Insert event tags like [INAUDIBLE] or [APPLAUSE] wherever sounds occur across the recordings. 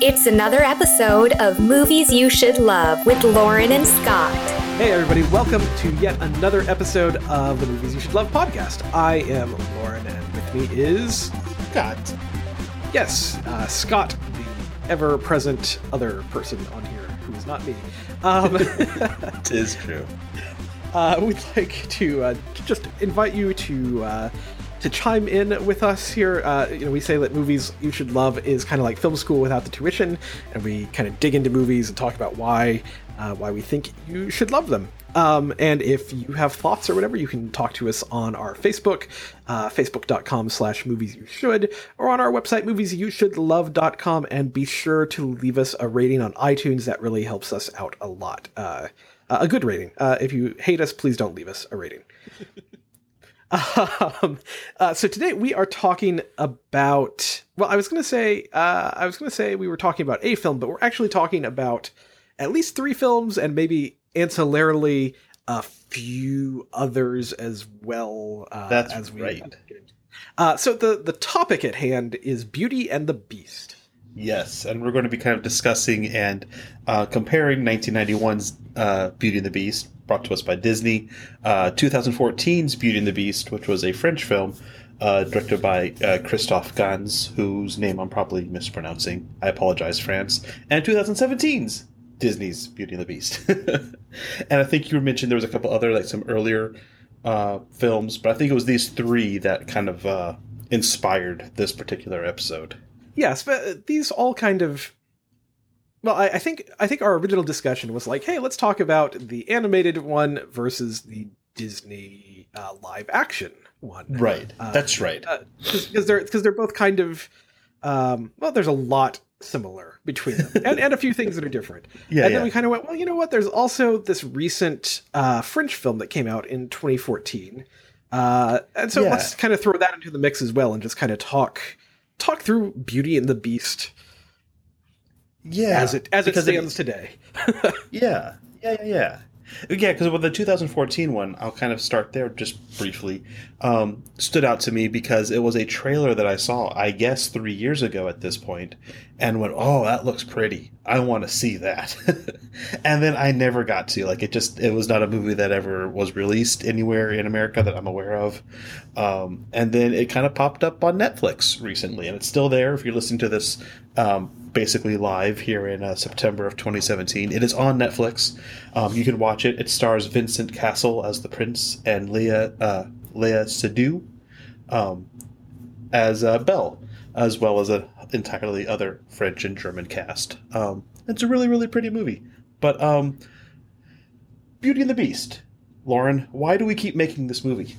It's another episode of Movies You Should Love with Lauren and Scott. Hey, everybody, welcome to yet another episode of the Movies You Should Love podcast. I am Lauren, and with me is Scott. Yes, uh, Scott, the ever present other person on here who is not me. Um, [LAUGHS] it is true. [LAUGHS] Uh, we'd like to uh, just invite you to uh, to chime in with us here. Uh, you know, we say that movies you should love is kind of like film school without the tuition, and we kind of dig into movies and talk about why uh, why we think you should love them. Um, and if you have thoughts or whatever, you can talk to us on our Facebook, uh, facebook.com slash movies you should, or on our website, moviesyoushouldlove.com, and be sure to leave us a rating on iTunes. That really helps us out a lot. Uh, a good rating. Uh, if you hate us, please don't leave us a rating. Um, uh, so today we are talking about. Well, I was going to say uh, I was going to say we were talking about a film, but we're actually talking about at least three films and maybe ancillarily a few others as well. Uh, That's as we right. Uh, so the the topic at hand is Beauty and the Beast. Yes, and we're going to be kind of discussing and uh, comparing 1991's uh, Beauty and the Beast, brought to us by Disney, uh, 2014's Beauty and the Beast, which was a French film uh, directed by uh, Christophe Gans, whose name I'm probably mispronouncing. I apologize, France. And 2017's Disney's Beauty and the Beast. [LAUGHS] and I think you mentioned there was a couple other, like some earlier uh, films, but I think it was these three that kind of inspired this particular episode. Yes, but these all kind of. Well, I, I think I think our original discussion was like, hey, let's talk about the animated one versus the Disney uh, live action one. Right. Uh, That's right. Because they're because they're both kind of. Um, well, there's a lot similar between them, [LAUGHS] and, and a few things that are different. Yeah, and then yeah. we kind of went, well, you know what? There's also this recent uh, French film that came out in 2014, uh, and so Yeah. let's kind of throw that into the mix as well, and just kind of talk talk through Beauty and the Beast yeah, as it as it stands today. [LAUGHS] yeah, yeah, yeah, yeah. Yeah, because with the 2014 one, I'll kind of start there just briefly. Um, stood out to me because it was a trailer that I saw, I guess, three years ago at this point, and went, "Oh, that looks pretty. I want to see that." [LAUGHS] and then I never got to. Like, it just it was not a movie that ever was released anywhere in America that I'm aware of. Um, and then it kind of popped up on Netflix recently, and it's still there. If you're listening to this, um, basically live here in uh, September of 2017. It is on Netflix. Um, you can watch it. It stars Vincent Cassel as the prince and Leah uh, Leah Seydoux um, as uh, Belle, as well as an entirely other French and German cast. Um, it's a really really pretty movie. But um, Beauty and the Beast, Lauren, why do we keep making this movie?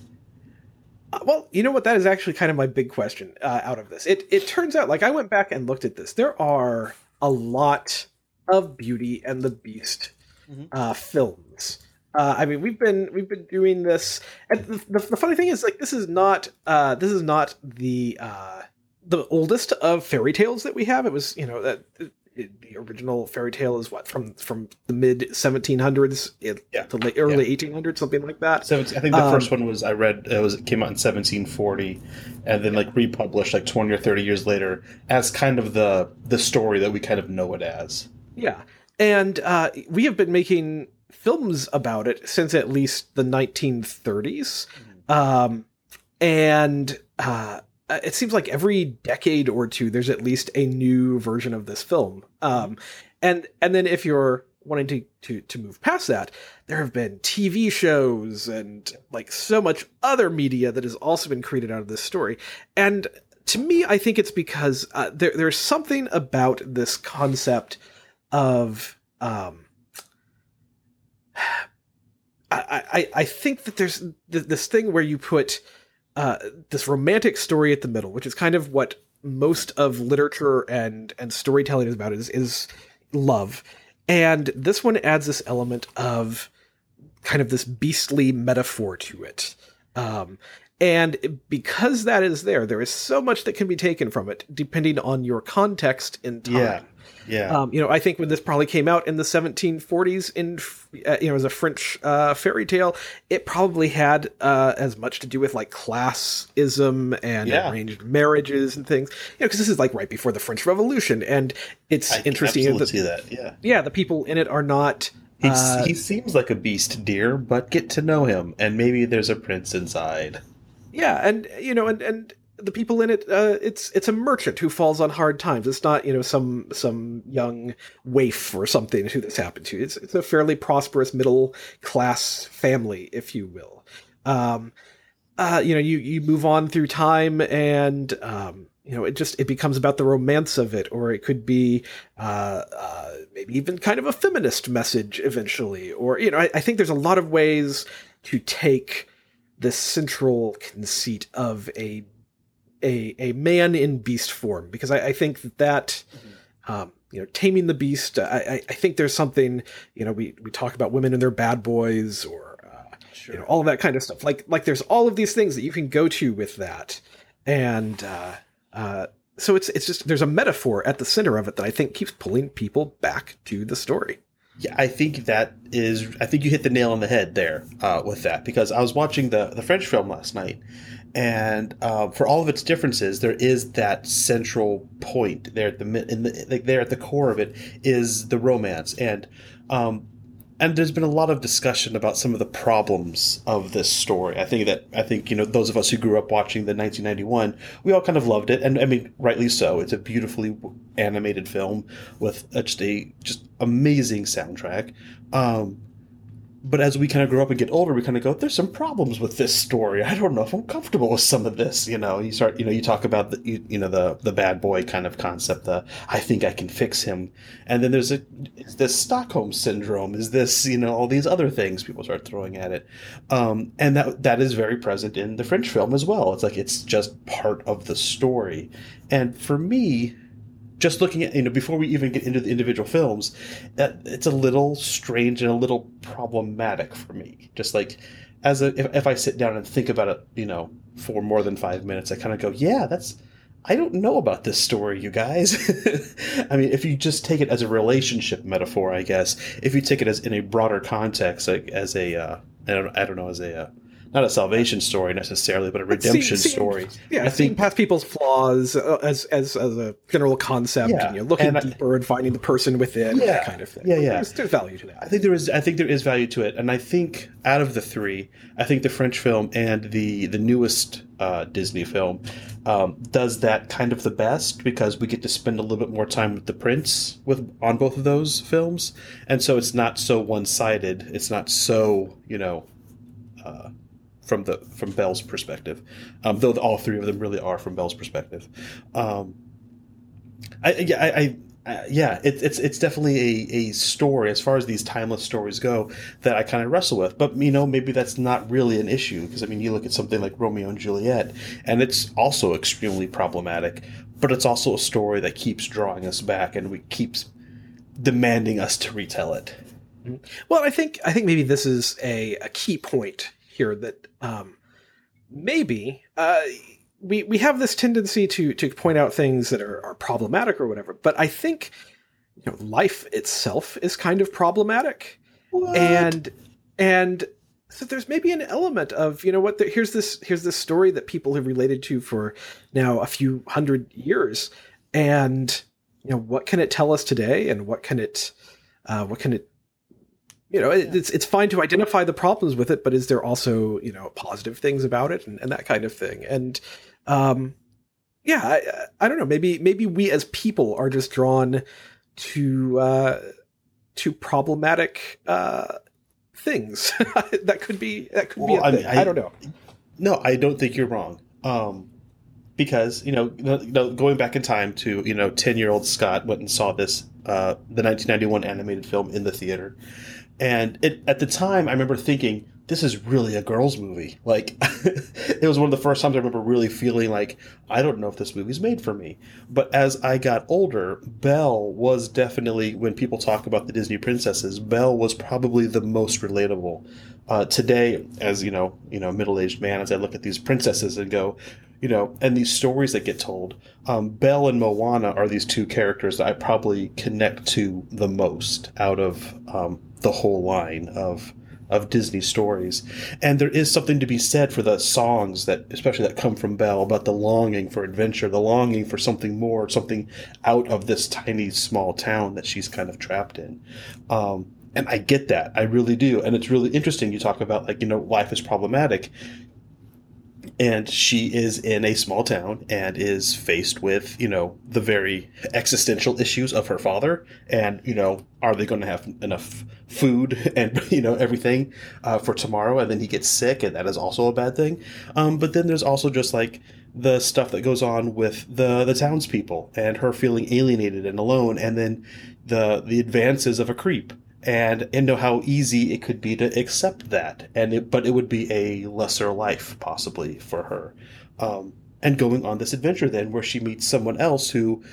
Uh, well, you know what? That is actually kind of my big question uh, out of this. It it turns out, like I went back and looked at this. There are a lot of Beauty and the Beast Mhm. uh, films. Uh, I mean, we've been we've been doing this, and the, the, the funny thing is, like, this is not uh, this is not the uh, the oldest of fairy tales that we have. It was, you know, that it, the original fairy tale is what from from the mid 1700s, it, Yeah. the late early 1800s, something like that. 17, I think the Um, first one was I read it was it came out in 1740, and then like republished like 20 or 30 years later as kind of the the story that we kind of know it as. Yeah. And uh, we have been making films about it since at least the 1930s. Um, and uh, it seems like every decade or two, there's at least a new version of this film. Um, and and then if you're wanting to, to to move past that, there have been TV shows and like so much other media that has also been created out of this story. And to me, I think it's because uh, there there's something about this concept of um, [SIGHS] I, I I think that there's th- this thing where you put uh, this romantic story at the middle, which is kind of what most of literature and and storytelling is about is is love, and this one adds this element of kind of this beastly metaphor to it. Um, And because that is there, there is so much that can be taken from it, depending on your context in time. Yeah. Yeah. Um, you know, I think when this probably came out in the 1740s, in uh, you know, as a French uh, fairy tale, it probably had uh, as much to do with like classism and Yeah. arranged marriages and things. You know, because this is like right before the French Revolution, and it's I interesting that see that. Yeah. yeah, the people in it are not. Uh, he seems like a beast dear, but get to know him, and maybe there's a prince inside. Yeah, and you know, and and the people in it, uh, it's it's a merchant who falls on hard times. It's not you know some some young waif or something who this happened to. It's it's a fairly prosperous middle class family, if you will. Um, uh, you know, you you move on through time, and um, you know, it just it becomes about the romance of it, or it could be uh, uh, maybe even kind of a feminist message eventually, or you know, I, I think there's a lot of ways to take the central conceit of a a a man in beast form because I, I think that that um, you know taming the beast I, I I think there's something you know we we talk about women and their bad boys or uh, you know all of that kind of stuff. Like like there's all of these things that you can go to with that. And uh, uh, so it's it's just there's a metaphor at the center of it that I think keeps pulling people back to the story. Yeah, I think that is. I think you hit the nail on the head there uh, with that because I was watching the the French film last night, and uh, for all of its differences, there is that central point there at the in the there at the core of it is the romance and. Um, and there's been a lot of discussion about some of the problems of this story. I think that I think you know those of us who grew up watching the 1991, we all kind of loved it, and I mean rightly so. It's a beautifully animated film with just a just amazing soundtrack. Um, but as we kind of grow up and get older, we kind of go, "There's some problems with this story. I don't know if I'm comfortable with some of this." You know, you start, you know, you talk about the, you, you know, the the bad boy kind of concept. The I think I can fix him, and then there's a is this Stockholm syndrome? Is this you know all these other things people start throwing at it, um, and that that is very present in the French film as well. It's like it's just part of the story, and for me, just looking at you know before we even get into the individual films that it's a little strange and a little problematic for me. Just like as a if, if i sit down and think about it you know for more than five minutes i kind of go yeah that's i don't know about this story you guys. [LAUGHS] I mean if you just take it as a relationship metaphor i guess if you take it as in a broader context like as a uh, I, don't, I don't know as a uh, not a salvation story necessarily but a redemption See- see- story Yeah, i think past people's flaws uh, as as as a general concept, Yeah, and, you know, looking and I- deeper and finding the person within, Yeah, that kind of thing. yeah, yeah. There's, there's value to that. I think there is. I think there is value to it, and I think out of the three, I think the French film and the the newest uh, Disney film um, does that kind of the best because we get to spend a little bit more time with the prince with on both of those films, and so it's not so one sided. It's not so you know. From the from Belle's perspective, um, though all three of them really are from Belle's perspective. Um, I, yeah, I, I uh, yeah, it, it's it's definitely a, a story as far as these timeless stories go that I kind of wrestle with. But you know, maybe that's not really an issue because I mean, you look at something like Romeo and Juliet, and it's also extremely problematic. But it's also a story that keeps drawing us back, and we keeps demanding us to retell it. Well, I think I think maybe this is a, a key point here that um, maybe uh, we we have this tendency to to point out things that are, are problematic or whatever. But I think you know life itself is kind of problematic, and and so there's maybe an element of you know what the, here's this here's this story that people have related to for now a few hundred years, and you know what can it tell us today, and what can it uh, what can it you know, it, it's it's fine to identify the problems with it, but is there also you know positive things about it and, and that kind of thing? And um, yeah, I, I don't know. Maybe maybe we as people are just drawn to uh, to problematic uh, things. [LAUGHS] that could be that could be Well, a I thing. mean, I, I- don't know. No, I don't think you're wrong. Um, because you know, you know, going back in time to you know, ten year old Scott went and saw this uh, the 1991 animated film in the theater, And it, at the time, I remember thinking, this is really a girls' movie. Like, [LAUGHS] it was one of the first times I remember really feeling like, I don't know if this movie's made for me. But as I got older, Belle was definitely, when people talk about the Disney princesses, Belle was probably the most relatable. Uh, today, as you know, you know, middle-aged man, as I look at these princesses and go, you know, and these stories that get told, um, Belle and Moana are these two characters that I probably connect to the most out of um, the whole line of of Disney stories. And there is something to be said for the songs that, especially that come from Belle, about the longing for adventure, the longing for something more, something out of this tiny small town that she's kind of trapped in. Um, and I get that. I really do. And it's really interesting. You talk about like, you know, life is problematic and she is in a small town and is faced with you know the very existential issues of her father. And you know are they going to have enough food and [LAUGHS] you know everything uh, for tomorrow? And then he gets sick and that is also a bad thing. Um, but then there's also just like the stuff that goes on with the the townspeople and her feeling alienated and alone and then the the advances of a creep and and know how easy it could be to accept that and it, but it would be a lesser life possibly for her. Um, and going on this adventure then where she meets someone else who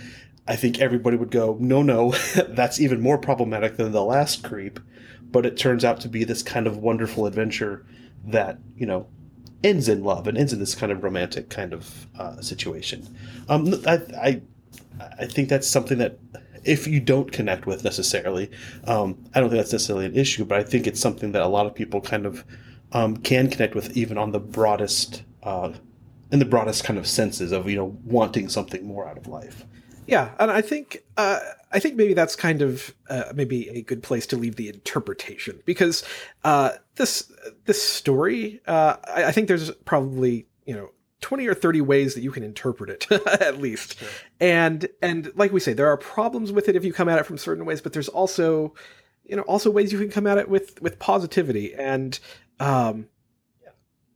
i think everybody would go no no [LAUGHS] that's even more problematic than the last creep. But it turns out to be this kind of wonderful adventure that you know ends in love and ends in this kind of romantic kind of uh, situation. Um, I, I i think that's something that if you don't connect with necessarily. Um, I don't think that's necessarily an issue, but I think it's something that a lot of people kind of um, can connect with, even on the broadest, uh, in the broadest kind of senses of you know wanting something more out of life. Yeah, and I think uh, I think maybe that's kind of uh, maybe a good place to leave the interpretation because uh, this this story, uh, I, I, think there's probably you know 20 or 30 ways that you can interpret it [LAUGHS] at least sure. and and like we say there are problems with it if you come at it from certain ways but there's also you know also ways you can come at it with with positivity and um yeah.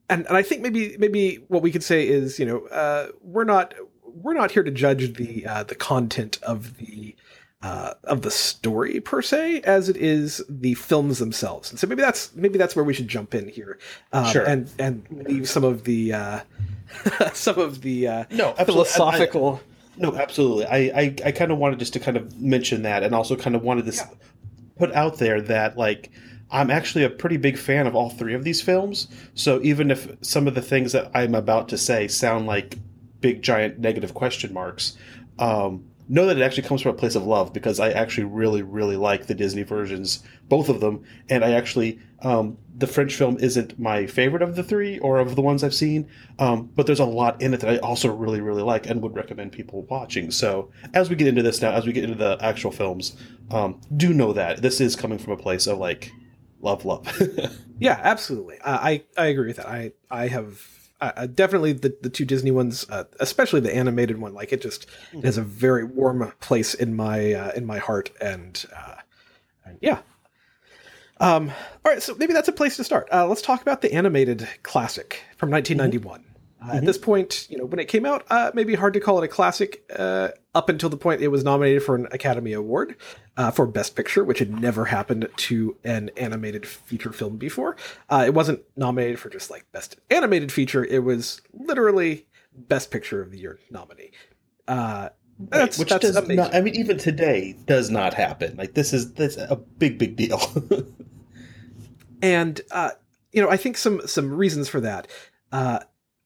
and and i think maybe maybe what we could say is you know uh we're not we're not here to judge the uh the content of the uh, of the story per se as it is the films themselves. And so maybe that's maybe that's where we should jump in here, um, sure. and and leave some of the uh, [LAUGHS] some of the uh, no philosophical. I, no, absolutely. I I, I kind of wanted just to kind of mention that, and also kind of wanted to yeah. put out there that like. I'm actually a pretty big fan of all three of these films. So even if some of the things that I'm about to say sound like big giant negative question marks, um, know that it actually comes from a place of love because I actually really, really like the Disney versions, both of them. And I actually, um, the French film isn't my favorite of the three or of the ones I've seen, um, but there's a lot in it that I also really, really like and would recommend people watching. So as we get into this now, as we get into the actual films, um, do know that this is coming from a place of like love, love. [LAUGHS] yeah, absolutely. Uh, I I agree with that. I I have uh, definitely the, the two Disney ones, uh, especially the animated one. Like it just it has a very warm place in my uh, in my heart, and, uh, and yeah. Um, all right, so maybe that's a place to start. Uh, let's talk about the animated classic from 1991. Mm-hmm. Uh, mm-hmm. At this point, you know, when it came out, uh, maybe hard to call it a classic. Uh, up until the point it was nominated for an Academy Award uh, for Best Picture, which had never happened to an animated feature film before. Uh, it wasn't nominated for just like Best Animated Feature; it was literally Best Picture of the Year nominee. Uh, that's, which that's does amazing. not. I mean, even today does not happen. Like this is this a big, big deal. [LAUGHS] and you know, I think some some reasons for that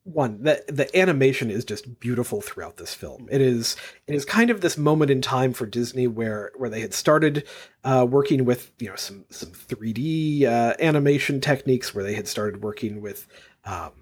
one the the animation is just beautiful throughout this film. It is it is kind of this moment in time for disney where where they had started uh, working with you know some some 3d uh, animation techniques where they had started working with um,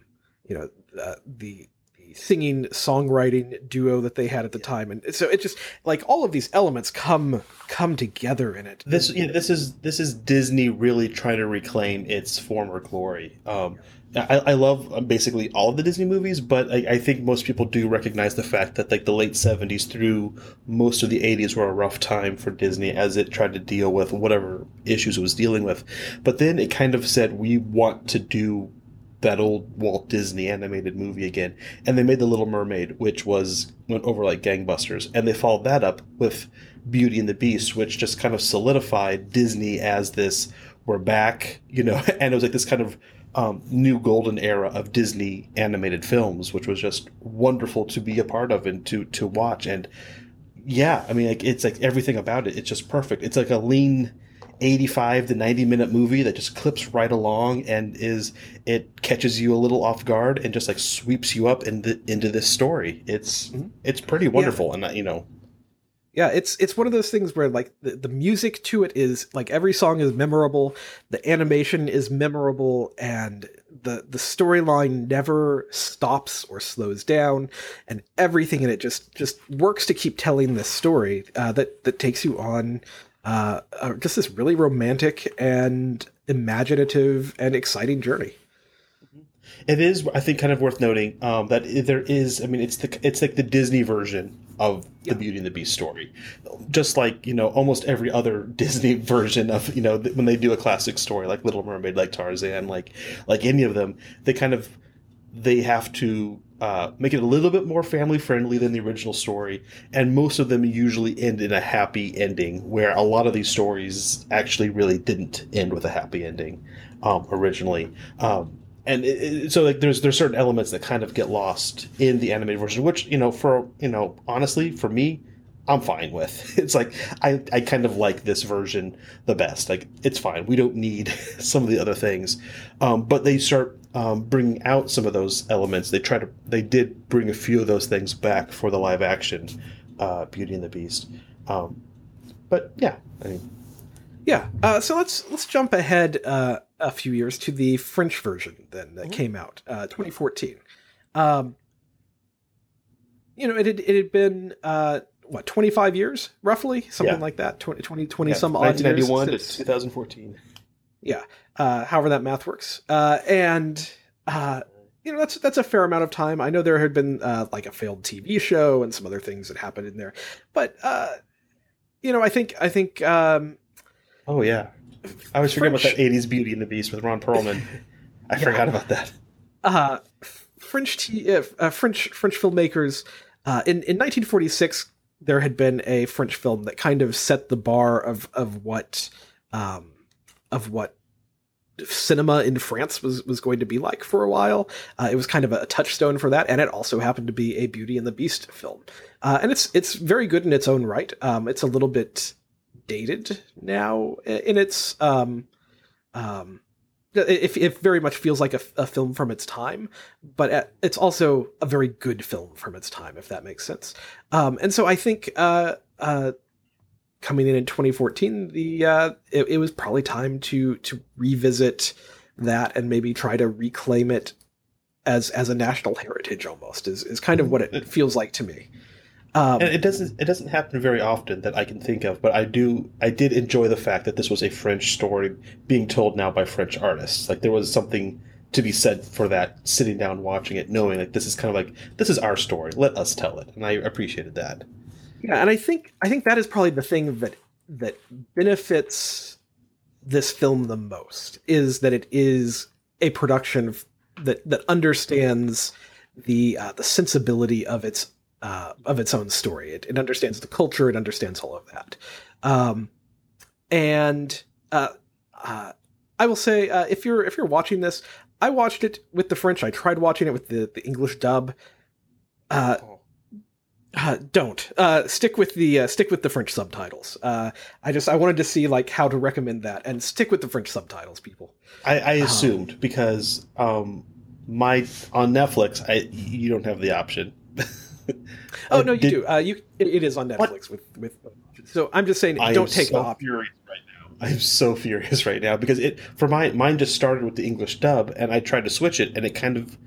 you know uh, the the singing songwriting duo that they had at the time. And so it just like all of these elements come come together in it. This yeah, this is this is disney really trying to reclaim its former glory. Um, I, I love um, basically all of the Disney movies, but I, I, think most people do recognize the fact that like the late '70s through most of the '80s were a rough time for Disney as it tried to deal with whatever issues it was dealing with. But then it kind of said, "We want to do that old Walt Disney animated movie again," and they made The Little Mermaid, which was went over like gangbusters, and they followed that up with Beauty and the Beast, which just kind of solidified Disney as this we're back, you know, [LAUGHS] and it was like this kind of um, new golden era of Disney animated films, which was just wonderful to be a part of and to to watch. And yeah, I mean, like it's like everything about it. It's just perfect. It's like a lean. 85 to 90 minute movie that just clips right along and is it catches you a little off guard and just like sweeps you up in the, into this story it's mm-hmm. it's pretty wonderful yeah. and uh, you know yeah it's it's one of those things where like the, the music to it is like every song is memorable the animation is memorable and the the storyline never stops or slows down and everything in it just just works to keep telling this story uh, that that takes you on uh, uh, just this really romantic and imaginative and exciting journey it is, I think, kind of worth noting um, that there is. I mean, it's the it's like the Disney version of the Beauty and the Beast story, just like you know almost every other [LAUGHS] Disney version of you know when they do a classic story like Little Mermaid, like Tarzan, like like any of them, they kind of they have to uh, make it a little bit more family friendly than the original story, and most of them usually end in a happy ending, where a lot of these stories actually really didn't end with a happy ending um, originally. Um, and it, it, so like there's there's certain elements that kind of get lost in the animated version, which you know for you know honestly for me, I'm fine with. [LAUGHS] It's like I I kind of like this version the best. Like it's fine. We don't need [LAUGHS] some of the other things, um, but they start um, bringing out some of those elements. They try to they did bring a few of those things back for the live action uh, Beauty and the Beast. Um, but yeah, I mean, yeah. Uh, so let's let's jump ahead. Uh, a few years to the French version then that mm-hmm. came out, uh, 2014. Um, you know, it had, it had been, uh, what, 25 years roughly? Something yeah. like that. 20, 20, 20 yeah, some odd years. 1991 to 2014. Yeah. Uh, however that math works. Uh, and, uh, you know that's that's a fair amount of time. I know there had been uh, like a failed TV show and some other things that happened in there, but uh, you know I think I think um, oh yeah I was forgetting about that '80s Beauty and the Beast with Ron Perlman. I [LAUGHS] yeah. forgot about that. Uh, French t- uh, uh, French French filmmakers uh, in in 1946 there had been a French film that kind of set the bar of of what um, of what cinema in France was was going to be like for a while. Uh, it was kind of a touchstone for that, and it also happened to be a Beauty and the Beast film. Uh, and it's it's very good in its own right. Um, it's a little bit dated now in its um um it, it very much feels like a, a film from its time, but it's also a very good film from its time, if that makes sense. Um, and so I think uh, uh, coming in in 2014, the uh, it, it, was probably time to to revisit that and maybe try to reclaim it as as a national heritage almost is is kind of what it [LAUGHS] feels like to me. Um, and it doesn't it doesn't happen very often that I can think of, but I do I did enjoy the fact that this was a French story being told now by French artists. Like there was something to be said for that sitting down watching it knowing like this is kind of like this is our story. Let us tell it. And i appreciated that. Yeah and i think i think that is probably the thing that that benefits this film the most is that it is a production that that understands the uh, the sensibility of its uh, of its own story. It, it, understands the culture. It understands all of that. Um, and uh, uh, I will say, uh, if you're if you're watching this, I watched it with the French. I tried watching it with the, the English dub. Uh, uh, don't stick with the stick with the French subtitles. I just I wanted to see like how to recommend that and stick with the French subtitles, people. I, I um, assumed um, because um, my on Netflix, I you don't have the option. [LAUGHS] oh no, you did, do. Uh, you it, it is on Netflix what? with with. So I'm just saying, I don't take so off. Furious right now. I'm so furious right now because it for my mine just started with the English dub, and I tried to switch it, and it kind of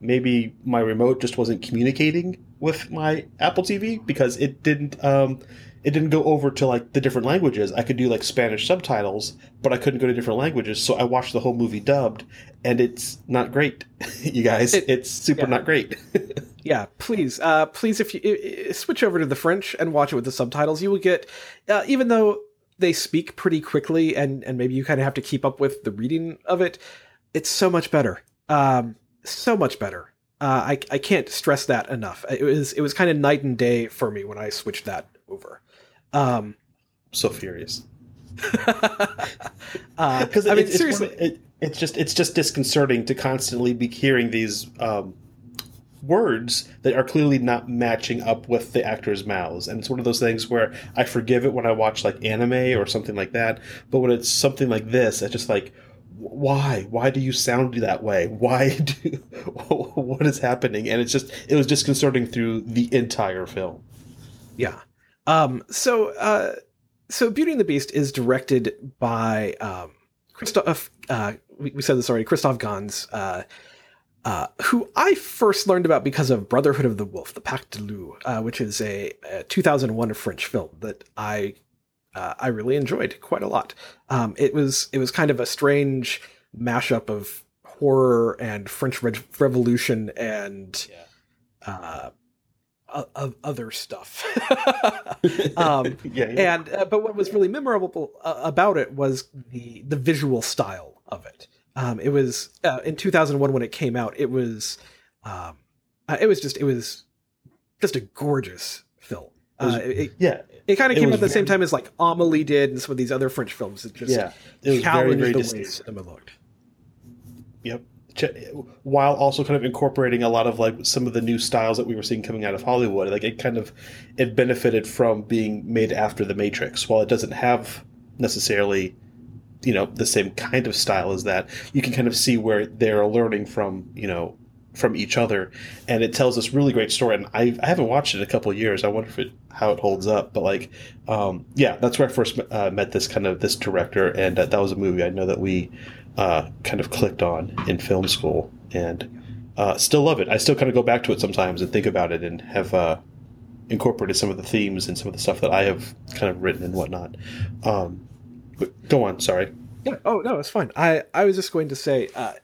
maybe my remote just wasn't communicating with my Apple TV because it didn't um, it didn't go over to like the different languages. I could do like Spanish subtitles, but I couldn't go to different languages. So I watched the whole movie dubbed, and it's not great, [LAUGHS] you guys. It, it's super yeah. not great. [LAUGHS] yeah, please, uh, please, if you switch over to the French and watch it with the subtitles, you will get, uh, even though they speak pretty quickly, and and maybe you kind of have to keep up with the reading of it. It's so much better. Um, so much better. Uh, I I can't stress that enough. It was it was kind of night and day for me when I switched that over. Um, so furious. [LAUGHS] uh, because I mean, it's, seriously, it's, it, it's just it's just disconcerting to constantly be hearing these um, words that are clearly not matching up with the actors' mouths, and it's one of those things where I forgive it when I watch like anime or something like that, but when it's something like this, it's just like. Why? Why do you sound that way? Why [LAUGHS] do? [LAUGHS] what is happening? And it's just it was disconcerting through the entire film. Yeah. Um, so, uh, so Beauty and the Beast is directed by um, Christophe. Uh, we, we said this already. Christophe Gans, uh, uh, who I first learned about because of Brotherhood of the Wolf, the Pacte de Loup, uh, which is a, a 2001 French film that I uh, I really enjoyed quite a lot. Um, it was it was kind of a strange mashup of horror and French Re- Revolution and uh, o- of other stuff. [LAUGHS] um, [LAUGHS] Yeah, yeah. and uh, but what was really memorable uh, about it was the the visual style of it. Um, it was uh, in 2001 when it came out. It was um, uh, it was just it was just a gorgeous film. It was- Uh, it, yeah, it kind of came out at the same time as like Amelie did and some of these other French films It just yeah. It was very challenged very the way cinema looked. Yep. While also kind of incorporating a lot of like some of the new styles that we were seeing coming out of Hollywood, like it kind of it benefited from being made after the Matrix. While it doesn't have necessarily, you know, the same kind of style as that, you can kind of see where they're learning from, you know, from each other, and it tells this really great story. And I, I haven't watched it in a couple years. I wonder if it how it holds up. But like, um, yeah, that's where I first uh, met this kind of this director, and uh, that was a movie I know that we uh, kind of clicked on in film school, and uh, still love it. I still kind of go back to it sometimes and think about it, and have uh, incorporated some of the themes and some of the stuff that I have kind of written and whatnot. Um, but go on, sorry. Yeah. Oh no, it's fine. I I was just going to say uh,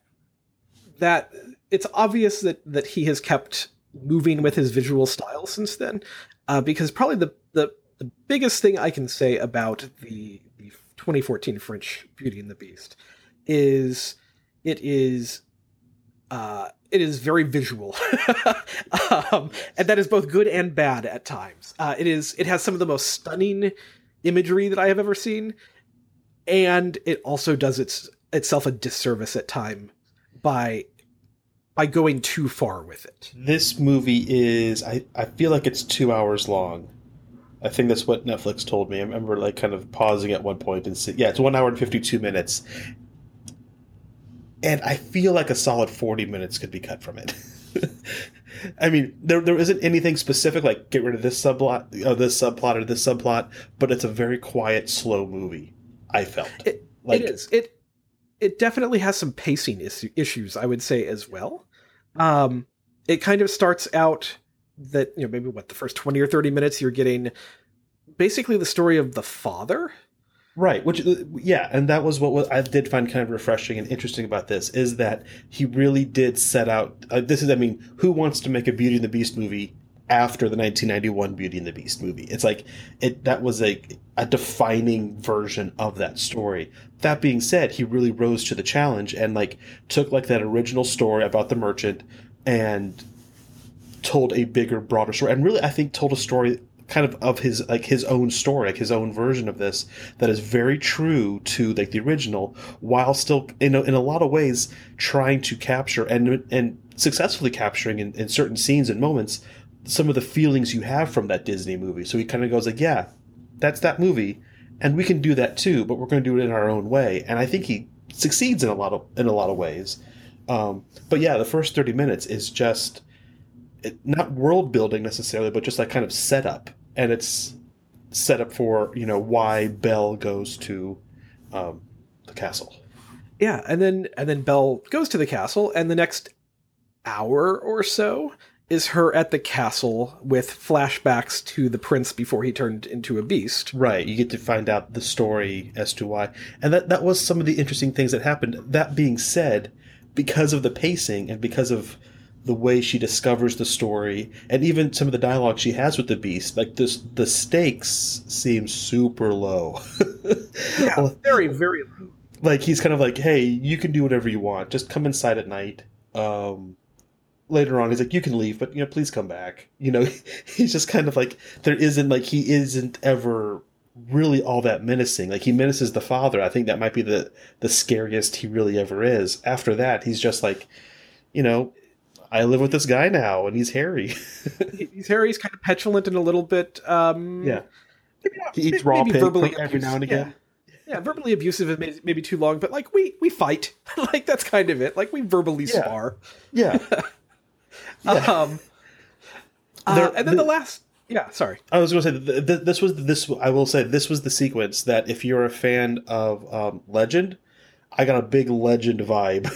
that it's obvious that that he has kept moving with his visual style since then, uh, because probably the, the the biggest thing I can say about the the 2014 French Beauty and the Beast is it is uh, it is very visual, [LAUGHS] um, and that is both good and bad at times. Uh, it is it has some of the most stunning imagery that I have ever seen, and it also does its itself a disservice at time by by going too far with it. This movie is I, I feel like it's two hours long. I think that's what Netflix told me. I remember like kind of pausing at one point and see, yeah, it's one hour and fifty two minutes, and I feel like a solid forty minutes could be cut from it. [LAUGHS] I mean, there there isn't anything specific like get rid of this subplot, uh, this subplot, or this subplot, but it's a very quiet, slow movie. I felt It, like it is it it definitely has some pacing is- issues, I would say as well. Um, it kind of starts out that you know maybe what the first twenty or thirty minutes you're getting basically the story of the father. Right, which uh, yeah, and that was what was, I did find kind of refreshing and interesting about this is that he really did set out. Uh, this is, I mean, who wants to make a Beauty and the Beast movie after the 1991 Beauty and the Beast movie? It's like it that was a a defining version of that story. That being said, he really rose to the challenge and like took like that original story about the merchant and told a bigger, broader story, and really, I think told a story kind of of his like his own story, like his own version of this that is very true to like the original, while still in a, in a lot of ways trying to capture and and successfully capturing in, in certain scenes and moments some of the feelings you have from that Disney movie. So he kind of goes like, yeah, that's that movie, and we can do that too, but we're going to do it in our own way. And I think he succeeds in a lot of in a lot of ways. Um, but yeah, the first thirty minutes is just it, not world building necessarily, but just like kind of setup, and it's set up for you know why Belle goes to um, the castle. Yeah, and then and then Belle goes to the castle, and the next hour or so is her at the castle with flashbacks to the prince before he turned into a beast. Right, you get to find out the story as to why, and that that was some of the interesting things that happened. That being said, because of the pacing and because of the way she discovers the story, and even some of the dialogue she has with the beast, like this, the stakes seem super low. [LAUGHS] Yeah, very very low. like he's kind of like, hey, you can do whatever you want. Just come inside at night. Um, later on, he's like, you can leave, but you know, please come back. [LAUGHS] You know, [LAUGHS] he's just kind of like there isn't like he isn't ever really all that menacing. Like he menaces the father. I think that might be the the scariest he really ever is. After that, he's just like, you know, I live with this guy now, and he's hairy. [LAUGHS] he's hairy. He's kind of petulant and a little bit. Um, yeah, maybe not, he eats raw maybe pig verbally every now and again. Yeah. yeah, verbally abusive is maybe, maybe too long, but like we we fight. [LAUGHS] like that's kind of it. Like we verbally Yeah. spar. Yeah, [LAUGHS] Yeah. Um, uh, and then the- the last. Yeah, sorry. I was going to say th- th- this was this. I will say this was the sequence that if you're a fan of um, Legend, I got a big Legend vibe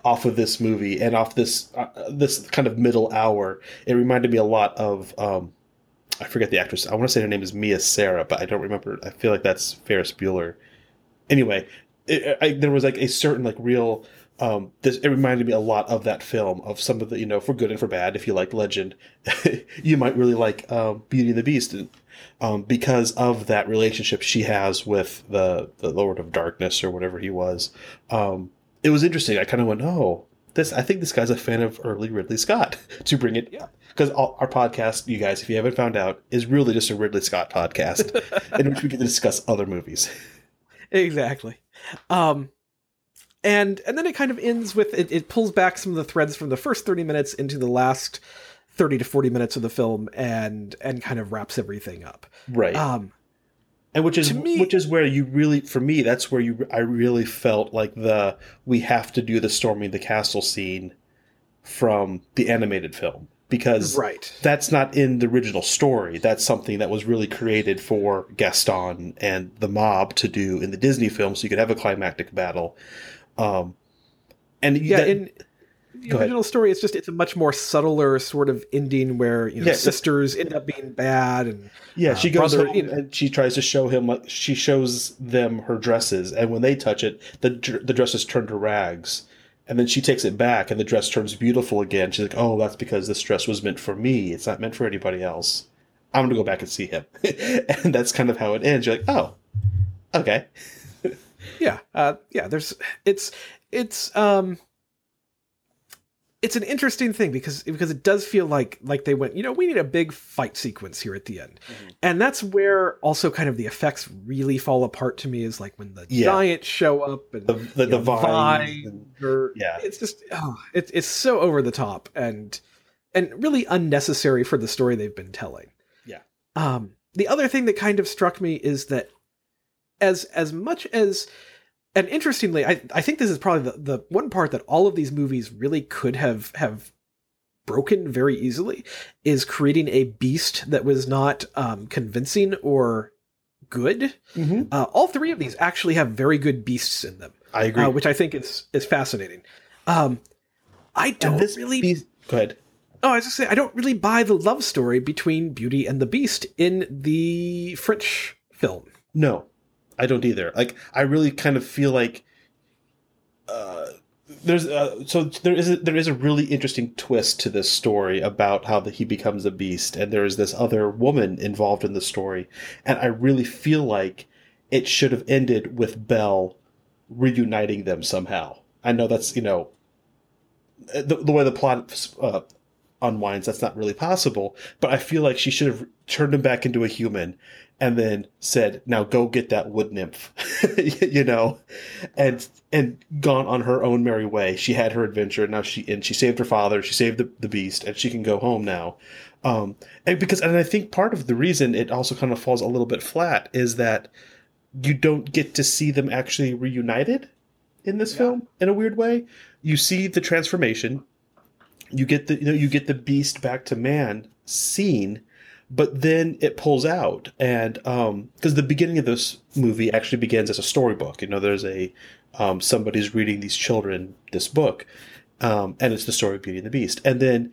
[LAUGHS] off of this movie and off this uh, this kind of middle hour. It reminded me a lot of um, I forget the actress. I want to say her name is Mia Sara, but I don't remember. I feel like that's Ferris Bueller. Anyway, it, I, there was like a certain like real. Um, this it reminded me a lot of that film of some of the you know for good and for bad. If you like Legend, [LAUGHS] you might really like um, Beauty and the Beast, and, um, because of that relationship she has with the the Lord of Darkness or whatever he was. Um, it was interesting. I kind of went, oh, this. I think this guy's a fan of early Ridley Scott [LAUGHS] to bring it. Yeah. Because our podcast, you guys, if you haven't found out, is really just a Ridley Scott podcast [LAUGHS] in which we get to discuss other movies. exactly um and and then it kind of ends with it, it pulls back some of the threads from the first 30 minutes into the last 30 to 40 minutes of the film and and kind of wraps everything up. Right. um and which is me- which is where you really for me that's where you I really felt like the we have to do the storming the castle scene from the animated film because right. that's not in the original story. That's something that was really created for Gaston and the mob to do in the Disney film so you could have a climactic battle. Um and yeah that- in the Go ahead. original story it's just it's a much more subtler sort of ending where you know sisters end up being bad and Yeah, uh, she goes brother, you know. and she tries to show him like she shows them her dresses, and when they touch it, the the dresses turn to rags, and then she takes it back, and the dress turns beautiful again. She's like, "Oh, that's because this dress was meant for me. It's not meant for anybody else." I'm gonna go back and see him, [LAUGHS] and that's kind of how it ends. You're like, "Oh, okay." [LAUGHS] yeah uh yeah there's it's it's um it's an interesting thing because because it does feel like like they went you know we need a big fight sequence here at the end Mm-hmm. and that's where also kind of the effects really fall apart to me is like when the Yeah. giants show up and The the, the know, vines vine and- or- yeah. it's just oh it's it's so over the top and and really unnecessary for the story they've been telling Yeah. um the other thing that kind of struck me is that as as much as and interestingly i i think this is probably the, the one part that all of these movies really could have have broken very easily is creating a beast that was not um convincing or good Mhm. uh, all three of these actually have very good beasts in them I agree. uh, which I think is is fascinating. Um, I don't this really. piece- go ahead. oh, I was just saying, I don't really buy the love story between Beauty and the Beast in the French film. No, I don't either. Like, I really kind of feel like uh, there's uh, so there is a, there is a really interesting twist to this story about how the, he becomes a beast, and there is this other woman involved in the story, and I really feel like it should have ended with Belle reuniting them somehow. I know that's you know the, the way the plot uh, unwinds, that's not really possible. But I feel like she should have turned him back into a human and then said, "Now go get that wood nymph," [LAUGHS] you know, and and gone on her own merry way. She had her adventure. And now she and she saved her father. She saved the, the beast, and she can go home now. Um, and because and I think part of the reason it also kind of falls a little bit flat is that you don't get to see them actually reunited in this film in a weird way. You see the transformation, you get the you know you get the beast back to man scene, but then it pulls out and um because the beginning of this movie actually begins as a storybook. You know, there's a um somebody's reading these children this book, um and it's the story of Beauty and the Beast, and then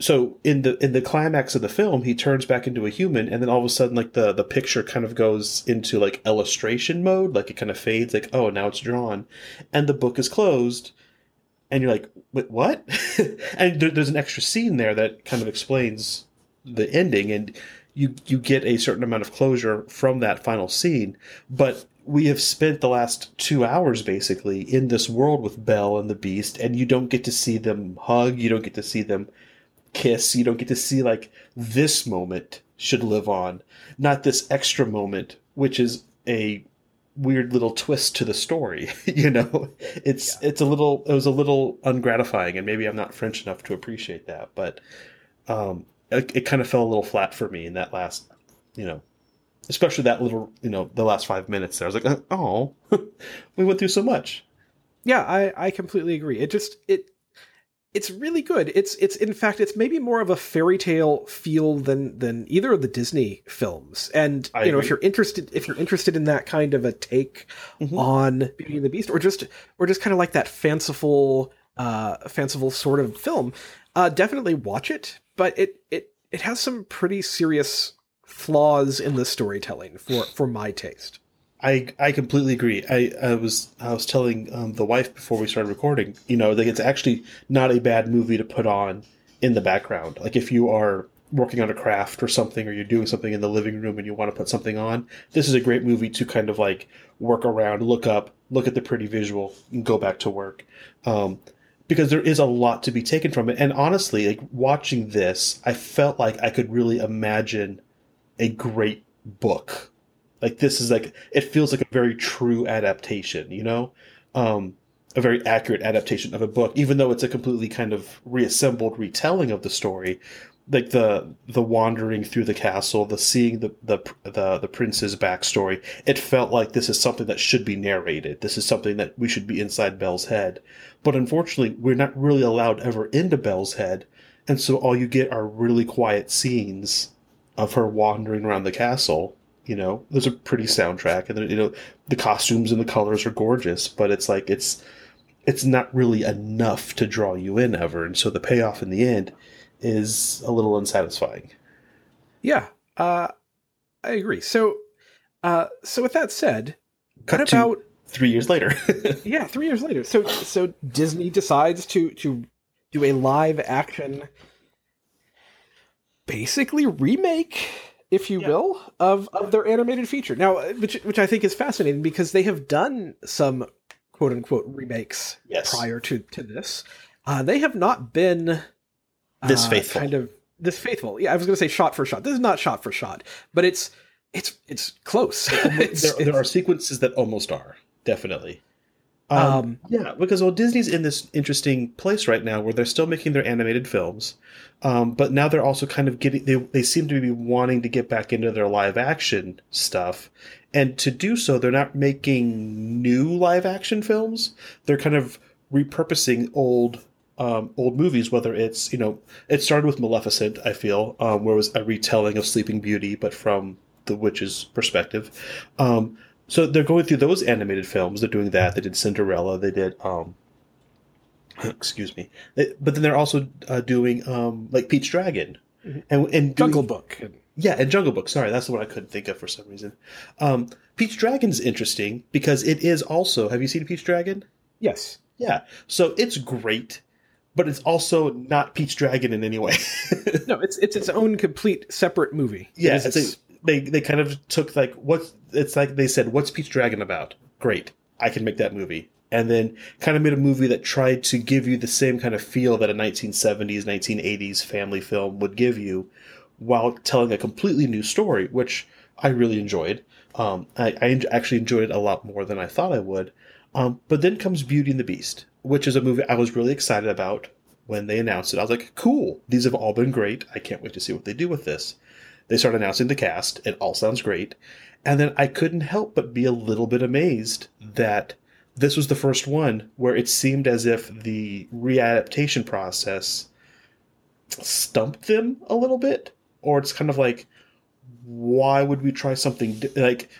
so in the in the climax of the film he turns back into a human and then all of a sudden like the the picture kind of goes into like illustration mode. Like it kind of fades like oh now it's drawn. And the book is closed and you're like wait what [LAUGHS] and there, there's an extra scene there that kind of explains the ending and you you get a certain amount of closure from that final scene but we have spent the last two hours basically in this world with Belle and the Beast, and you don't get to see them hug. You don't get to see them kiss. You don't get to see like this moment should live on, not this extra moment, which is a weird little twist to the story. [LAUGHS] you know, it's yeah. it's a little it was a little ungratifying, and maybe I'm not French enough to appreciate that, but um, it, it kind of fell a little flat for me in that last, you know, especially that little, you know, the last five minutes there. I was like, oh, [LAUGHS] we went through so much. Yeah, I I completely agree. It just it it's really good. It's it's in fact it's maybe more of a fairy tale feel than than either of the Disney films. And I you know, agree. if you're interested if you're interested in that kind of a take mm-hmm. on Beauty and the Beast, or just or just kind of like that fanciful uh fanciful sort of film, uh definitely watch it. But it it it has some pretty serious flaws in the storytelling for for my taste. I I completely agree. I, I was I was telling um, the wife before we started recording. You know, like it's actually not a bad movie to put on in the background. Like if you are working on a craft or something, or you're doing something in the living room and you want to put something on, this is a great movie to kind of like work around, look up, look at the pretty visual, and go back to work. Um, because there is a lot to be taken from it. And honestly, like watching this, I felt like I could really imagine a great book like this is like it feels like a very true adaptation, you know, um, a very accurate adaptation of a book, even though it's a completely kind of reassembled retelling of the story. Like the the wandering through the castle, the seeing the the the, the prince's backstory, it felt like this is something that should be narrated. This is something that we should be inside Belle's head. But unfortunately, we're not really allowed ever into Belle's head, and so all you get are really quiet scenes of her wandering around the castle you know there's a pretty soundtrack and you know the costumes and the colors are gorgeous but it's like it's it's not really enough to draw you in ever. And so the payoff in the end is a little unsatisfying. Yeah uh i agree. So uh so with that said Cut what about three years later. [LAUGHS] Yeah three years later. So so disney decides to to do a live action basically remake if you yeah. will, of, of their animated feature. Now, which which I think is fascinating because they have done some quote unquote remakes yes. prior to to this. Uh, they have not been uh, this faithful, kind of this faithful. Yeah, I was going to say shot for shot. This is not shot for shot, but it's it's it's close. it's, [LAUGHS] there, it's, there are sequences that almost are definitely. Um, um, yeah, because well, Disney's in this interesting place right now where they're still making their animated films, um, but now they're also kind of getting they they seem to be wanting to get back into their live action stuff, and to do so, they're not making new live action films. They're kind of repurposing old um, old movies, whether it's you know it started with Maleficent, I feel, um, where it was a retelling of Sleeping Beauty, but from the witch's perspective. Um, so they're going through those animated films. They're doing that. They did Cinderella. They did um, [CLEARS THROAT] excuse me. They, but then they're also uh, doing um, like Pete's Dragon mm-hmm. and and doing, Jungle Book. Yeah, and Jungle Book. Sorry, that's the one I couldn't think of for some reason. Um, Pete's Dragon is interesting because it is also. Have you seen Pete's Dragon? Yes. Yeah. So it's great, but it's also not Pete's Dragon in any way. [LAUGHS] no, it's it's its own complete separate movie. Yeah, it's, it's, they they kind of took like what it's like they said, "What's Pete's Dragon about?" Great, I can make that movie, and then kind of made a movie that tried to give you the same kind of feel that a 1970s, 1980s family film would give you, while telling a completely new story, which I really enjoyed. Um, I, I, actually enjoyed it a lot more than I thought I would. Um, but then comes Beauty and the Beast, which is a movie I was really excited about when they announced it. I was like, cool, these have all been great. I can't wait to see what they do with this. They start announcing the cast. It all sounds great. And then I couldn't help but be a little bit amazed that this was the first one where it seemed as if the readaptation process stumped them a little bit. Or it's kind of like, why would we try something di- like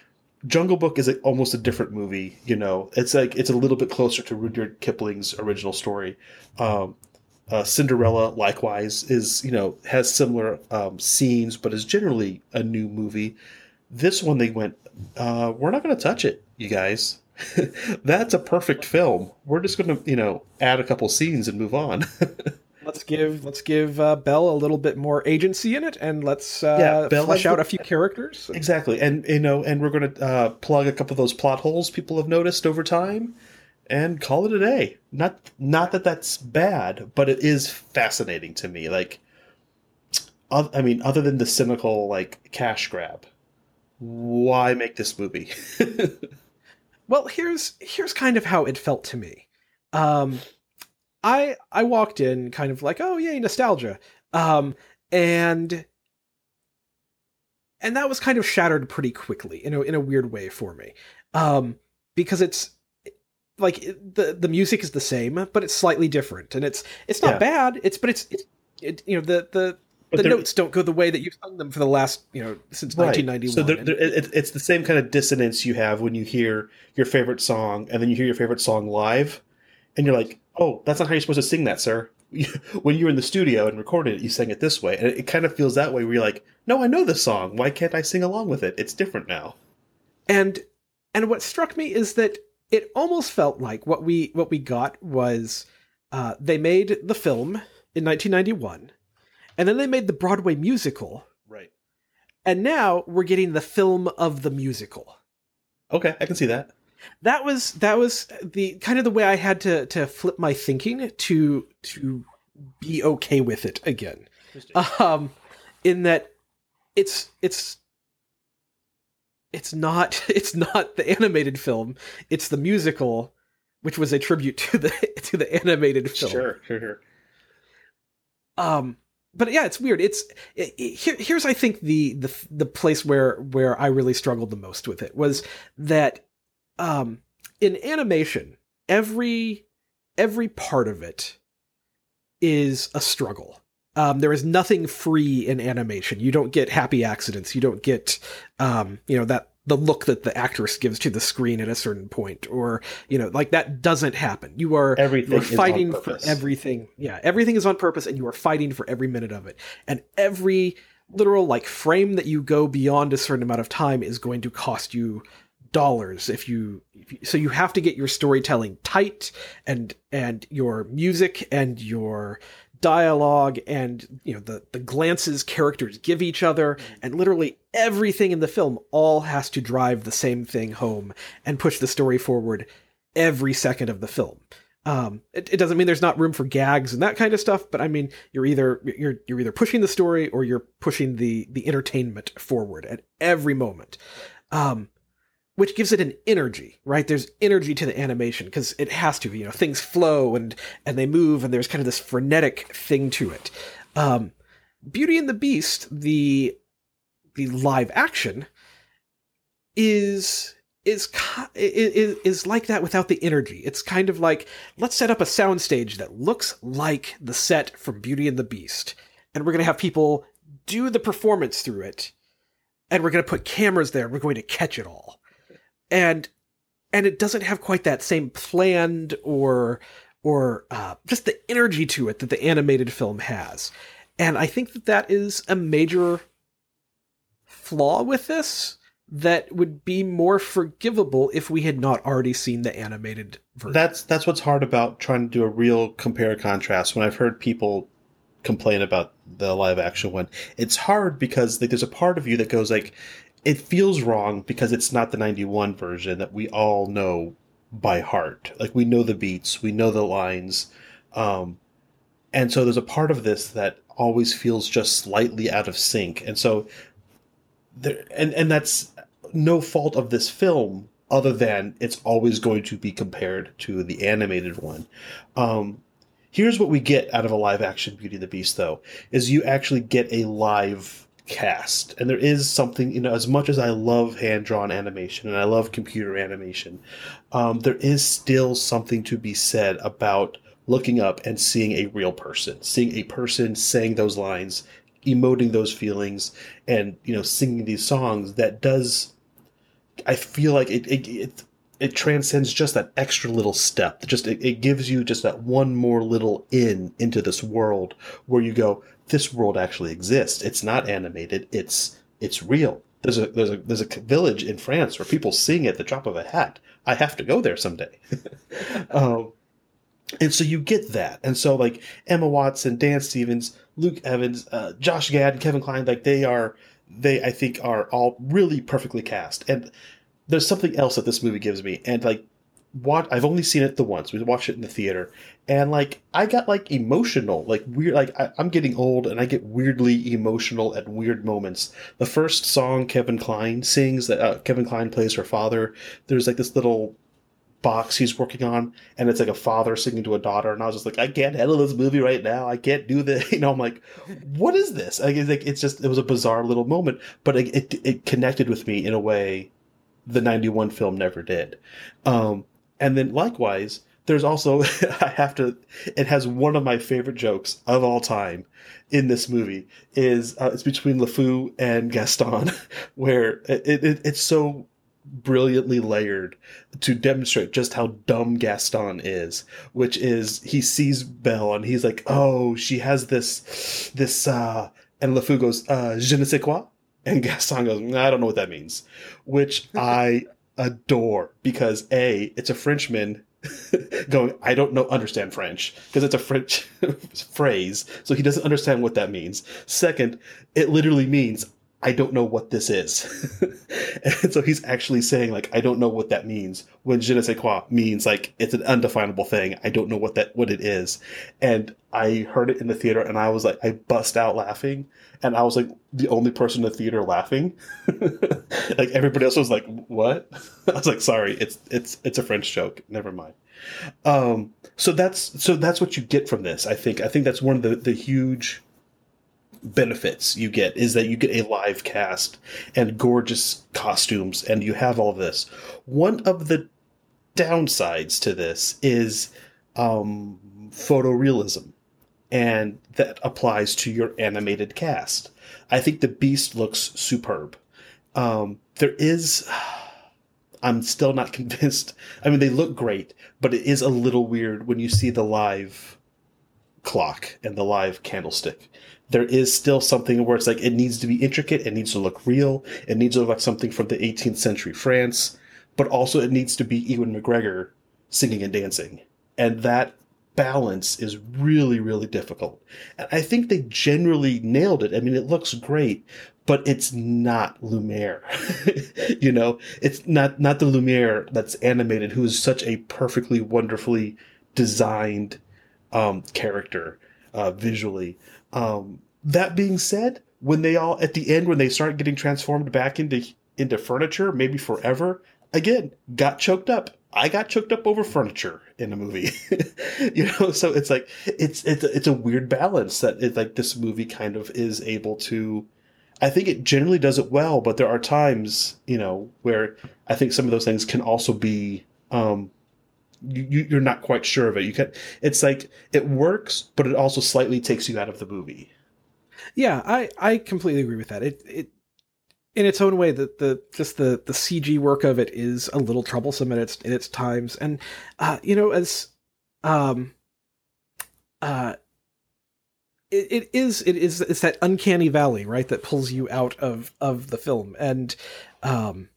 Jungle Book is almost a different movie, you know. It's like it's a little bit closer to Rudyard Kipling's original story. Um, uh, Cinderella, likewise, is you know has similar um, scenes, but is generally a new movie. This one, they went, uh, we're not going to touch it, you guys. [LAUGHS] That's a perfect film. We're just going to you know add a couple scenes and move on. [LAUGHS] let's give let's give uh, Belle a little bit more agency in it, and let's uh, yeah, flesh out a few characters. Exactly, and you know, and we're going to uh, plug a couple of those plot holes people have noticed over time and call it a day. Not not that that's bad, but it is fascinating to me. Like I mean, other than the cynical like cash grab, why make this movie? [LAUGHS] well, here's here's kind of how it felt to me. Um, I I walked in kind of like, oh yay, nostalgia, um, and and that was kind of shattered pretty quickly in a in a weird way for me, um, because it's like the the music is the same, but it's slightly different, and it's it's not yeah. bad. It's but it's, it's it, you know the the but the notes don't go the way that you've sung them for the last you know since right. 1991 so they're, they're, it, it's the same kind of dissonance you have when you hear your favorite song and then you hear your favorite song live and you're like oh that's not how you're supposed to sing that sir [LAUGHS] when you were in the studio and recorded it you sang it this way and it, it kind of feels that way where you're like no i know the song why can't i sing along with it it's different now and and what struck me is that it almost felt like what we what we got was uh, they made the film in 1991 and then they made the Broadway musical. Right. And now we're getting the film of the musical. Okay, I can see that. That was that was the kind of the way I had to to flip my thinking to to be okay with it again. Um in that it's it's it's not [LAUGHS] it's not the animated film, it's the musical which was a tribute to the [LAUGHS] to the animated film. Sure, sure, sure. Um but yeah, it's weird. It's it, it, here, here's I think the the the place where where I really struggled the most with it was that um in animation every every part of it is a struggle. Um, there is nothing free in animation. You don't get happy accidents. You don't get, um, you know, that the look that the actress gives to the screen at a certain point or you know like that doesn't happen you are everything you're fighting for everything yeah everything is on purpose and you are fighting for every minute of it and every literal like frame that you go beyond a certain amount of time is going to cost you dollars if you, if you so you have to get your storytelling tight and and your music and your dialogue and you know the the glances characters give each other and literally everything in the film all has to drive the same thing home and push the story forward every second of the film. Um, it, it, doesn't mean there's not room for gags and that kind of stuff but i mean you're either you're you're either pushing the story or you're pushing the the entertainment forward at every moment. Um, which gives it an energy, right? There's energy to the animation because it has to, you know, things flow and and they move and there's kind of this frenetic thing to it. Um, Beauty and the Beast, the the live action is is is is like that without the energy. It's kind of like let's set up a soundstage that looks like the set from Beauty and the Beast, and we're gonna have people do the performance through it, and we're gonna put cameras there. and We're going to catch it all and and it doesn't have quite that same planned or or uh, just the energy to it that the animated film has. And I think that that is a major flaw with this that would be more forgivable if we had not already seen the animated version. That's that's what's hard about trying to do a real compare contrast. When I've heard people complain about the live action one, it's hard because like, there's a part of you that goes like, it feels wrong because it's not the 91 version that we all know by heart. Like we know the beats, we know the lines. Um, and so there's a part of this that always feels just slightly out of sync. And so there and and that's no fault of this film other than it's always going to be compared to the animated one. Um, here's what we get out of a live action Beauty and the Beast though is you actually get a live cast and there is something you know as much as i love hand drawn animation and i love computer animation um, there is still something to be said about looking up and seeing a real person seeing a person saying those lines emoting those feelings and you know singing these songs that does i feel like it it, it it transcends just that extra little step. Just it, it, gives you just that one more little in into this world where you go, this world actually exists. It's not animated. It's it's real. There's a there's a there's a village in France where people sing at the drop of a hat. I have to go there someday. [LAUGHS] um, and so you get that. And so like Emma Watson, Dan Stevens, Luke Evans, uh, Josh Gad, and Kevin Kline, like they are they I think are all really perfectly cast. And there's something else that this movie gives me, and like I've only seen it the once. We watched it in the theater, and like I got like emotional, like weird. Like I, am getting old, and I get weirdly emotional at weird moments. The first song Kevin Kline sings that uh, Kevin Kline plays her father. There's like this little box he's working on, and it's like a father singing to a daughter, and I was just like, I can't handle this movie right now. I can't do this. [LAUGHS] You know, I'm like, what is this? Like, it's, like, it's just it was a bizarre little moment, but it, it, it connected with me in a way the '91 film never did. Um, and then likewise, there's also [LAUGHS] I have to. It has one of my favorite jokes of all time in this movie. Is uh, it's between LeFou and Gaston, [LAUGHS] where it, it, it's so brilliantly layered to demonstrate just how dumb Gaston is, which is he sees Belle and he's like, "Oh, she has this, this," uh, and LeFou goes, uh, "Je ne sais quoi," and [LAUGHS] Gaston goes, "I don't know what that means," which I adore because a it's a Frenchman [LAUGHS] going, I don't know, understand French because it's a French [LAUGHS] phrase, so he doesn't understand what that means. Second, it literally means I don't know what this is. [LAUGHS] and so he's actually saying, like, I don't know what that means. When je ne sais quoi means like it's an undefinable thing. I don't know what that what it is. And I heard it in the theater and I was like I bust out laughing and I was like the only person in the theater laughing. [LAUGHS] like everybody else was like, What? [LAUGHS] I was like, sorry, it's it's it's a French joke. Never mind. Um so that's so that's what you get from this, I think. I think that's one of the, the huge benefits you get is that you get a live cast and gorgeous costumes and you have all this. One of the downsides to this is um, photorealism, and that applies to your animated cast. I think the Beast looks superb. Um, there is. [SIGHS] I'm still not convinced. I mean, they look great, but it is a little weird when you see the live clock and the live candlestick there is still something where it's like it needs to be intricate, it needs to look real, it needs to look like something from the 18th century France, but also it needs to be Ewan McGregor singing and dancing. And that balance is really, really difficult. And I think they generally nailed it. I mean, it looks great, but it's not Lumiere. [LAUGHS] you know, it's not not the Lumiere that's animated, who is such a perfectly, wonderfully designed um, character uh, visually. Um, that being said, when they all at the end when they start getting transformed back into into furniture, maybe forever, again, got choked up. I got choked up over furniture in a movie, [LAUGHS] you know. So it's like it's it's it's a weird balance that it like this movie kind of is able to. I think it generally does it well, but there are times you know where I think some of those things can also be um, you, you're not quite sure of it. You can. It's like it works, but it also slightly takes you out of the movie. Yeah, I I completely agree with that. It it in its own way that the just the the CG work of it is a little troublesome at its in its times, and uh, you know as um uh it, it is it is it's that uncanny valley right that pulls you out of of the film and um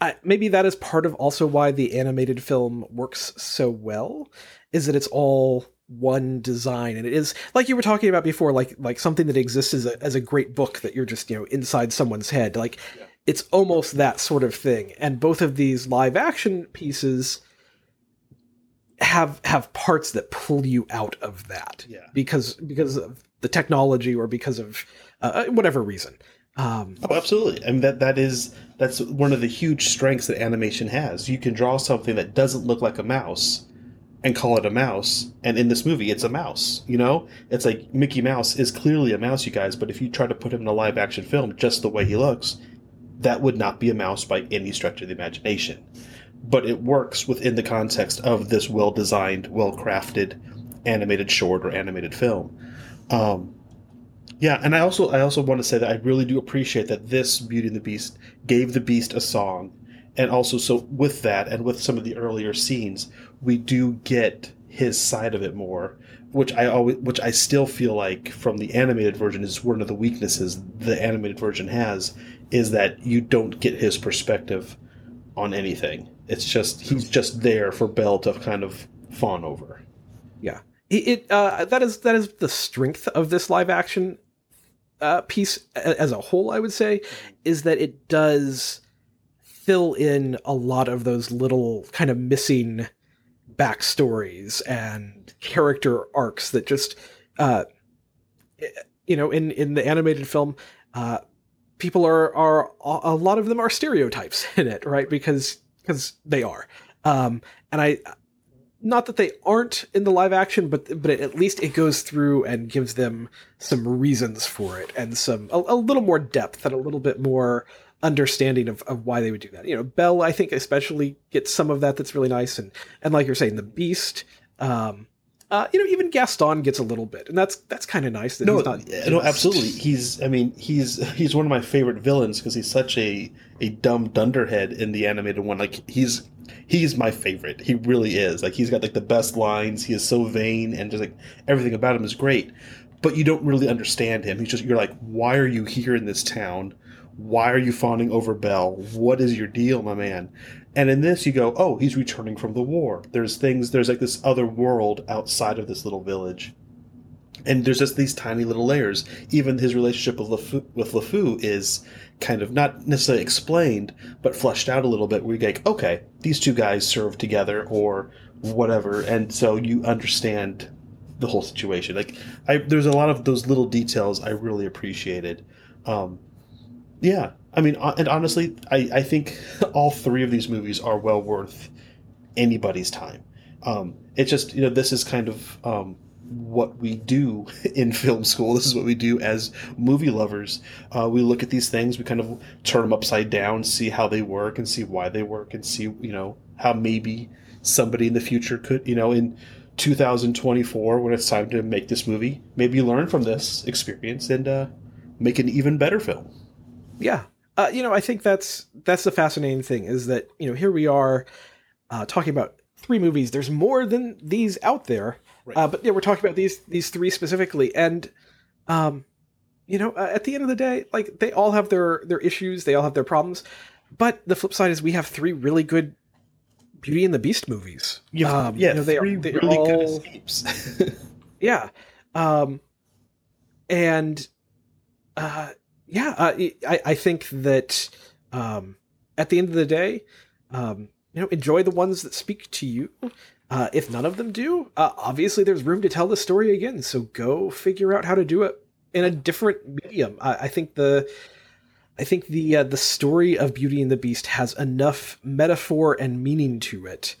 I, maybe that is part of also why the animated film works so well is that it's all one design and it is like you were talking about before like like something that exists as a, as a great book that you're just you know inside someone's head like yeah. it's almost that sort of thing and both of these live action pieces have have parts that pull you out of that yeah. because because of the technology or because of uh, whatever reason um, oh, absolutely. I mean that that is that's one of the huge strengths that animation has. You can draw something that doesn't look like a mouse and call it a mouse, and in this movie, it's a mouse. You know, it's like Mickey Mouse is clearly a mouse, you guys. But if you try to put him in a live action film just the way he looks, that would not be a mouse by any stretch of the imagination. But it works within the context of this well designed, well crafted animated short or animated film. Um, yeah, and I also I also want to say that I really do appreciate that this Beauty and the Beast gave the Beast a song, and also so with that and with some of the earlier scenes, we do get his side of it more, which I always which I still feel like from the animated version is one of the weaknesses the animated version has is that you don't get his perspective on anything. It's just he's just there for Belle to kind of fawn over. Yeah. It, uh, that is that is the strength of this live action uh, piece as a whole, I would say, is that it does fill in a lot of those little kind of missing backstories and character arcs that just uh you know in in the animated film uh people are are a lot of them are stereotypes [LAUGHS] in it right? Because because they are. Um and i not that they aren't in the live action but but at least it goes through and gives them some reasons for it and some a, a little more depth and a little bit more understanding of, of why they would do that. You know, Belle, I think especially gets some of that that's really nice, and and like you're saying, the Beast, um, uh, you know, even Gaston gets a little bit, and that's that's kind of nice. That no, he's not no, absolutely. He's, I mean, he's he's one of my favorite villains because he's such a a dumb dunderhead in the animated one. Like he's he's my favorite. He really is. Like he's got like the best lines. He is so vain and just like everything about him is great. But you don't really understand him. He's just you're like, why are you here in this town? Why are you fawning over Belle? What is your deal, my man? And in this, you go, oh, he's returning from the war. There's things, there's like this other world outside of this little village. And there's just these tiny little layers. Even his relationship with LeFou, with LeFou is kind of not necessarily explained, but fleshed out a little bit. Where you like, okay, these two guys serve together or whatever, and so you understand the whole situation. Like, I, there's a lot of those little details I really appreciated. Um, yeah, I mean, and honestly, I, I think [LAUGHS] all three of these movies are well worth anybody's time. Um, it's just you know this is kind of um, what we do [LAUGHS] in film school. This is what we do as movie lovers. Uh, we look at these things, we kind of turn them upside down, see how they work, and see why they work, and see you know how maybe somebody in the future could you know in 2024 when it's time to make this movie maybe learn from this experience and uh, make an even better film yeah uh, you know i think that's that's the fascinating thing is that you know here we are uh, talking about three movies there's more than these out there right. uh, but yeah we're talking about these these three specifically and um you know uh, at the end of the day like they all have their their issues they all have their problems but the flip side is we have three really good beauty and the beast movies um, yeah you know, they three are, really all, good escapes [LAUGHS] yeah um and uh yeah, uh, I, I think that um, at the end of the day, um, you know, enjoy the ones that speak to you. Uh, if none of them do, uh, obviously there's room to tell the story again. So go figure out how to do it in a different medium. I, I think the I think the uh, the story of Beauty and the Beast has enough metaphor and meaning to it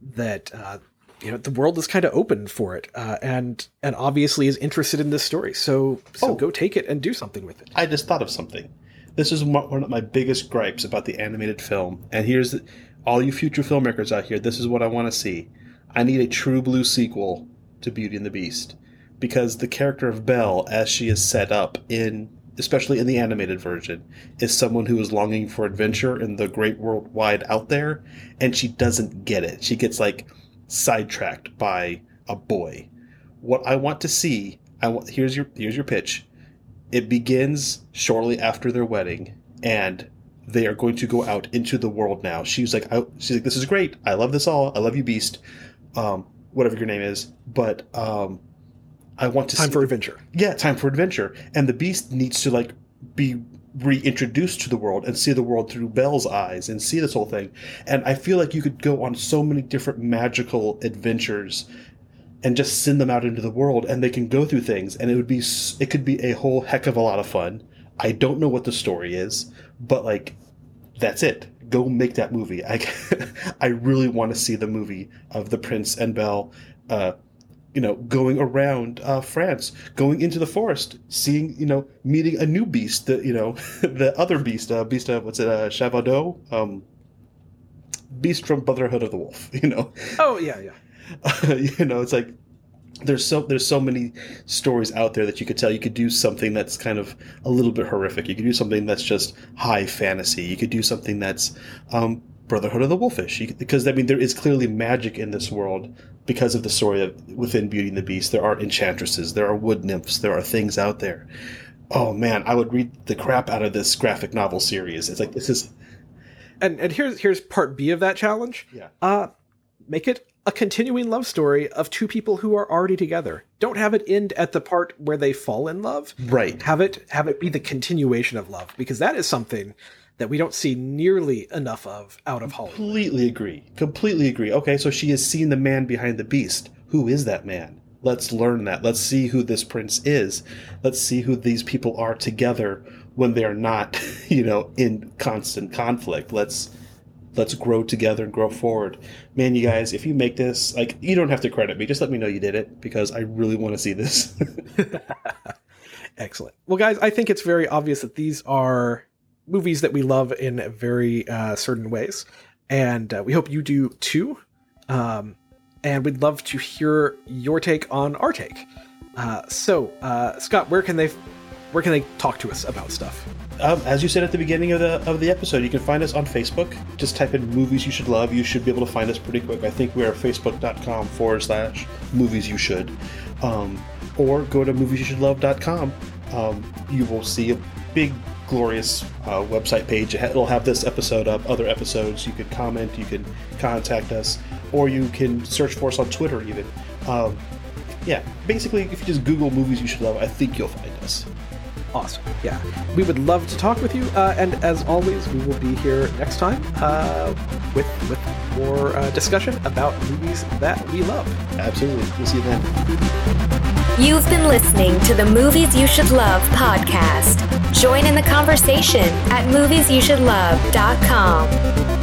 that uh, you know the world is kind of open for it uh, and and obviously is interested in this story so so oh, go take it and do something with it i just thought of something this is one of my biggest gripes about the animated film and here's the, all you future filmmakers out here this is what i want to see i need a true blue sequel to beauty and the beast because the character of belle as she is set up in especially in the animated version is someone who is longing for adventure in the great world wide out there and she doesn't get it she gets like sidetracked by a boy. What I want to see, I want here's your here's your pitch. It begins shortly after their wedding, and they are going to go out into the world now. She's like, I, she's like, this is great. I love this all. I love you, Beast. Um, whatever your name is, but um, I want to time see, for adventure. Yeah, time for adventure. And the Beast needs to like be reintroduced to the world and see the world through Belle's eyes and see this whole thing. And I feel like you could go on so many different magical adventures and just send them out into the world and they can go through things and it would be it could be a whole heck of a lot of fun. I don't know what the story is, but like that's it. Go make that movie. I [LAUGHS] I really want to see the movie of the prince and Belle uh, you know, going around uh, France, going into the forest, seeing, you know, meeting a new beast, the, you know, [LAUGHS] the other beast, uh, beast of, what's it, uh? Um, beast from Brotherhood of the Wolf, [LAUGHS] you know? Oh, yeah, yeah. you know, it's like, there's so there's so many stories out there that you could tell you could do something that's kind of a little bit horrific you could do something that's just high fantasy you could do something that's um, Brotherhood of the Wolfish, because I mean there is clearly magic in this world because of the story of within Beauty and the Beast. There are enchantresses, there are wood nymphs, there are things out there. Oh man, I would read the crap out of this graphic novel series. It's like this is, and and here's here's part B of that challenge. Yeah, uh, make it a continuing love story of two people who are already together. Don't have it end at the part where they fall in love. Right. Have it have it be the continuation of love because that is something that we don't see nearly enough of out of Hollywood. Completely agree. Completely agree. Okay, so she has seen the man behind the beast. Who is that man? Let's learn that. Let's see who this prince is. Let's see who these people are together when they're not, [LAUGHS] you know, in constant conflict. Let's let's grow together and grow forward. Man, you guys, if you make this, like you don't have to credit me. Just let me know you did it because I really want to see this. [LAUGHS] Excellent. Well, guys, I think it's very obvious that these are movies that we love in very uh, certain ways, and uh, we hope you do too. Um, and we'd love to hear your take on our take. Uh, so, uh, Scott, where can they where can they talk to us about stuff? Um, as you said at the beginning of the of the episode, you can find us on Facebook. Just type in "movies you should love." You should be able to find us pretty quick. I think we are facebook.com forward slash movies you should, um, or go to moviesyoushouldlove.com. Um, you will see a big glorious uh, website page. It'll have this episode up, other episodes. You could comment, you can contact us, or you can search for us on Twitter even. Um, yeah, basically, if you just Google movies you should love, I think you'll find us. Awesome. Yeah. We would love to talk with you. Uh, and as always, we will be here next time uh, with, with more uh, discussion about movies that we love. Absolutely. We'll see you then. You've been listening to the Movies You Should Love podcast. Join in the conversation at moviesyoushouldlove.com.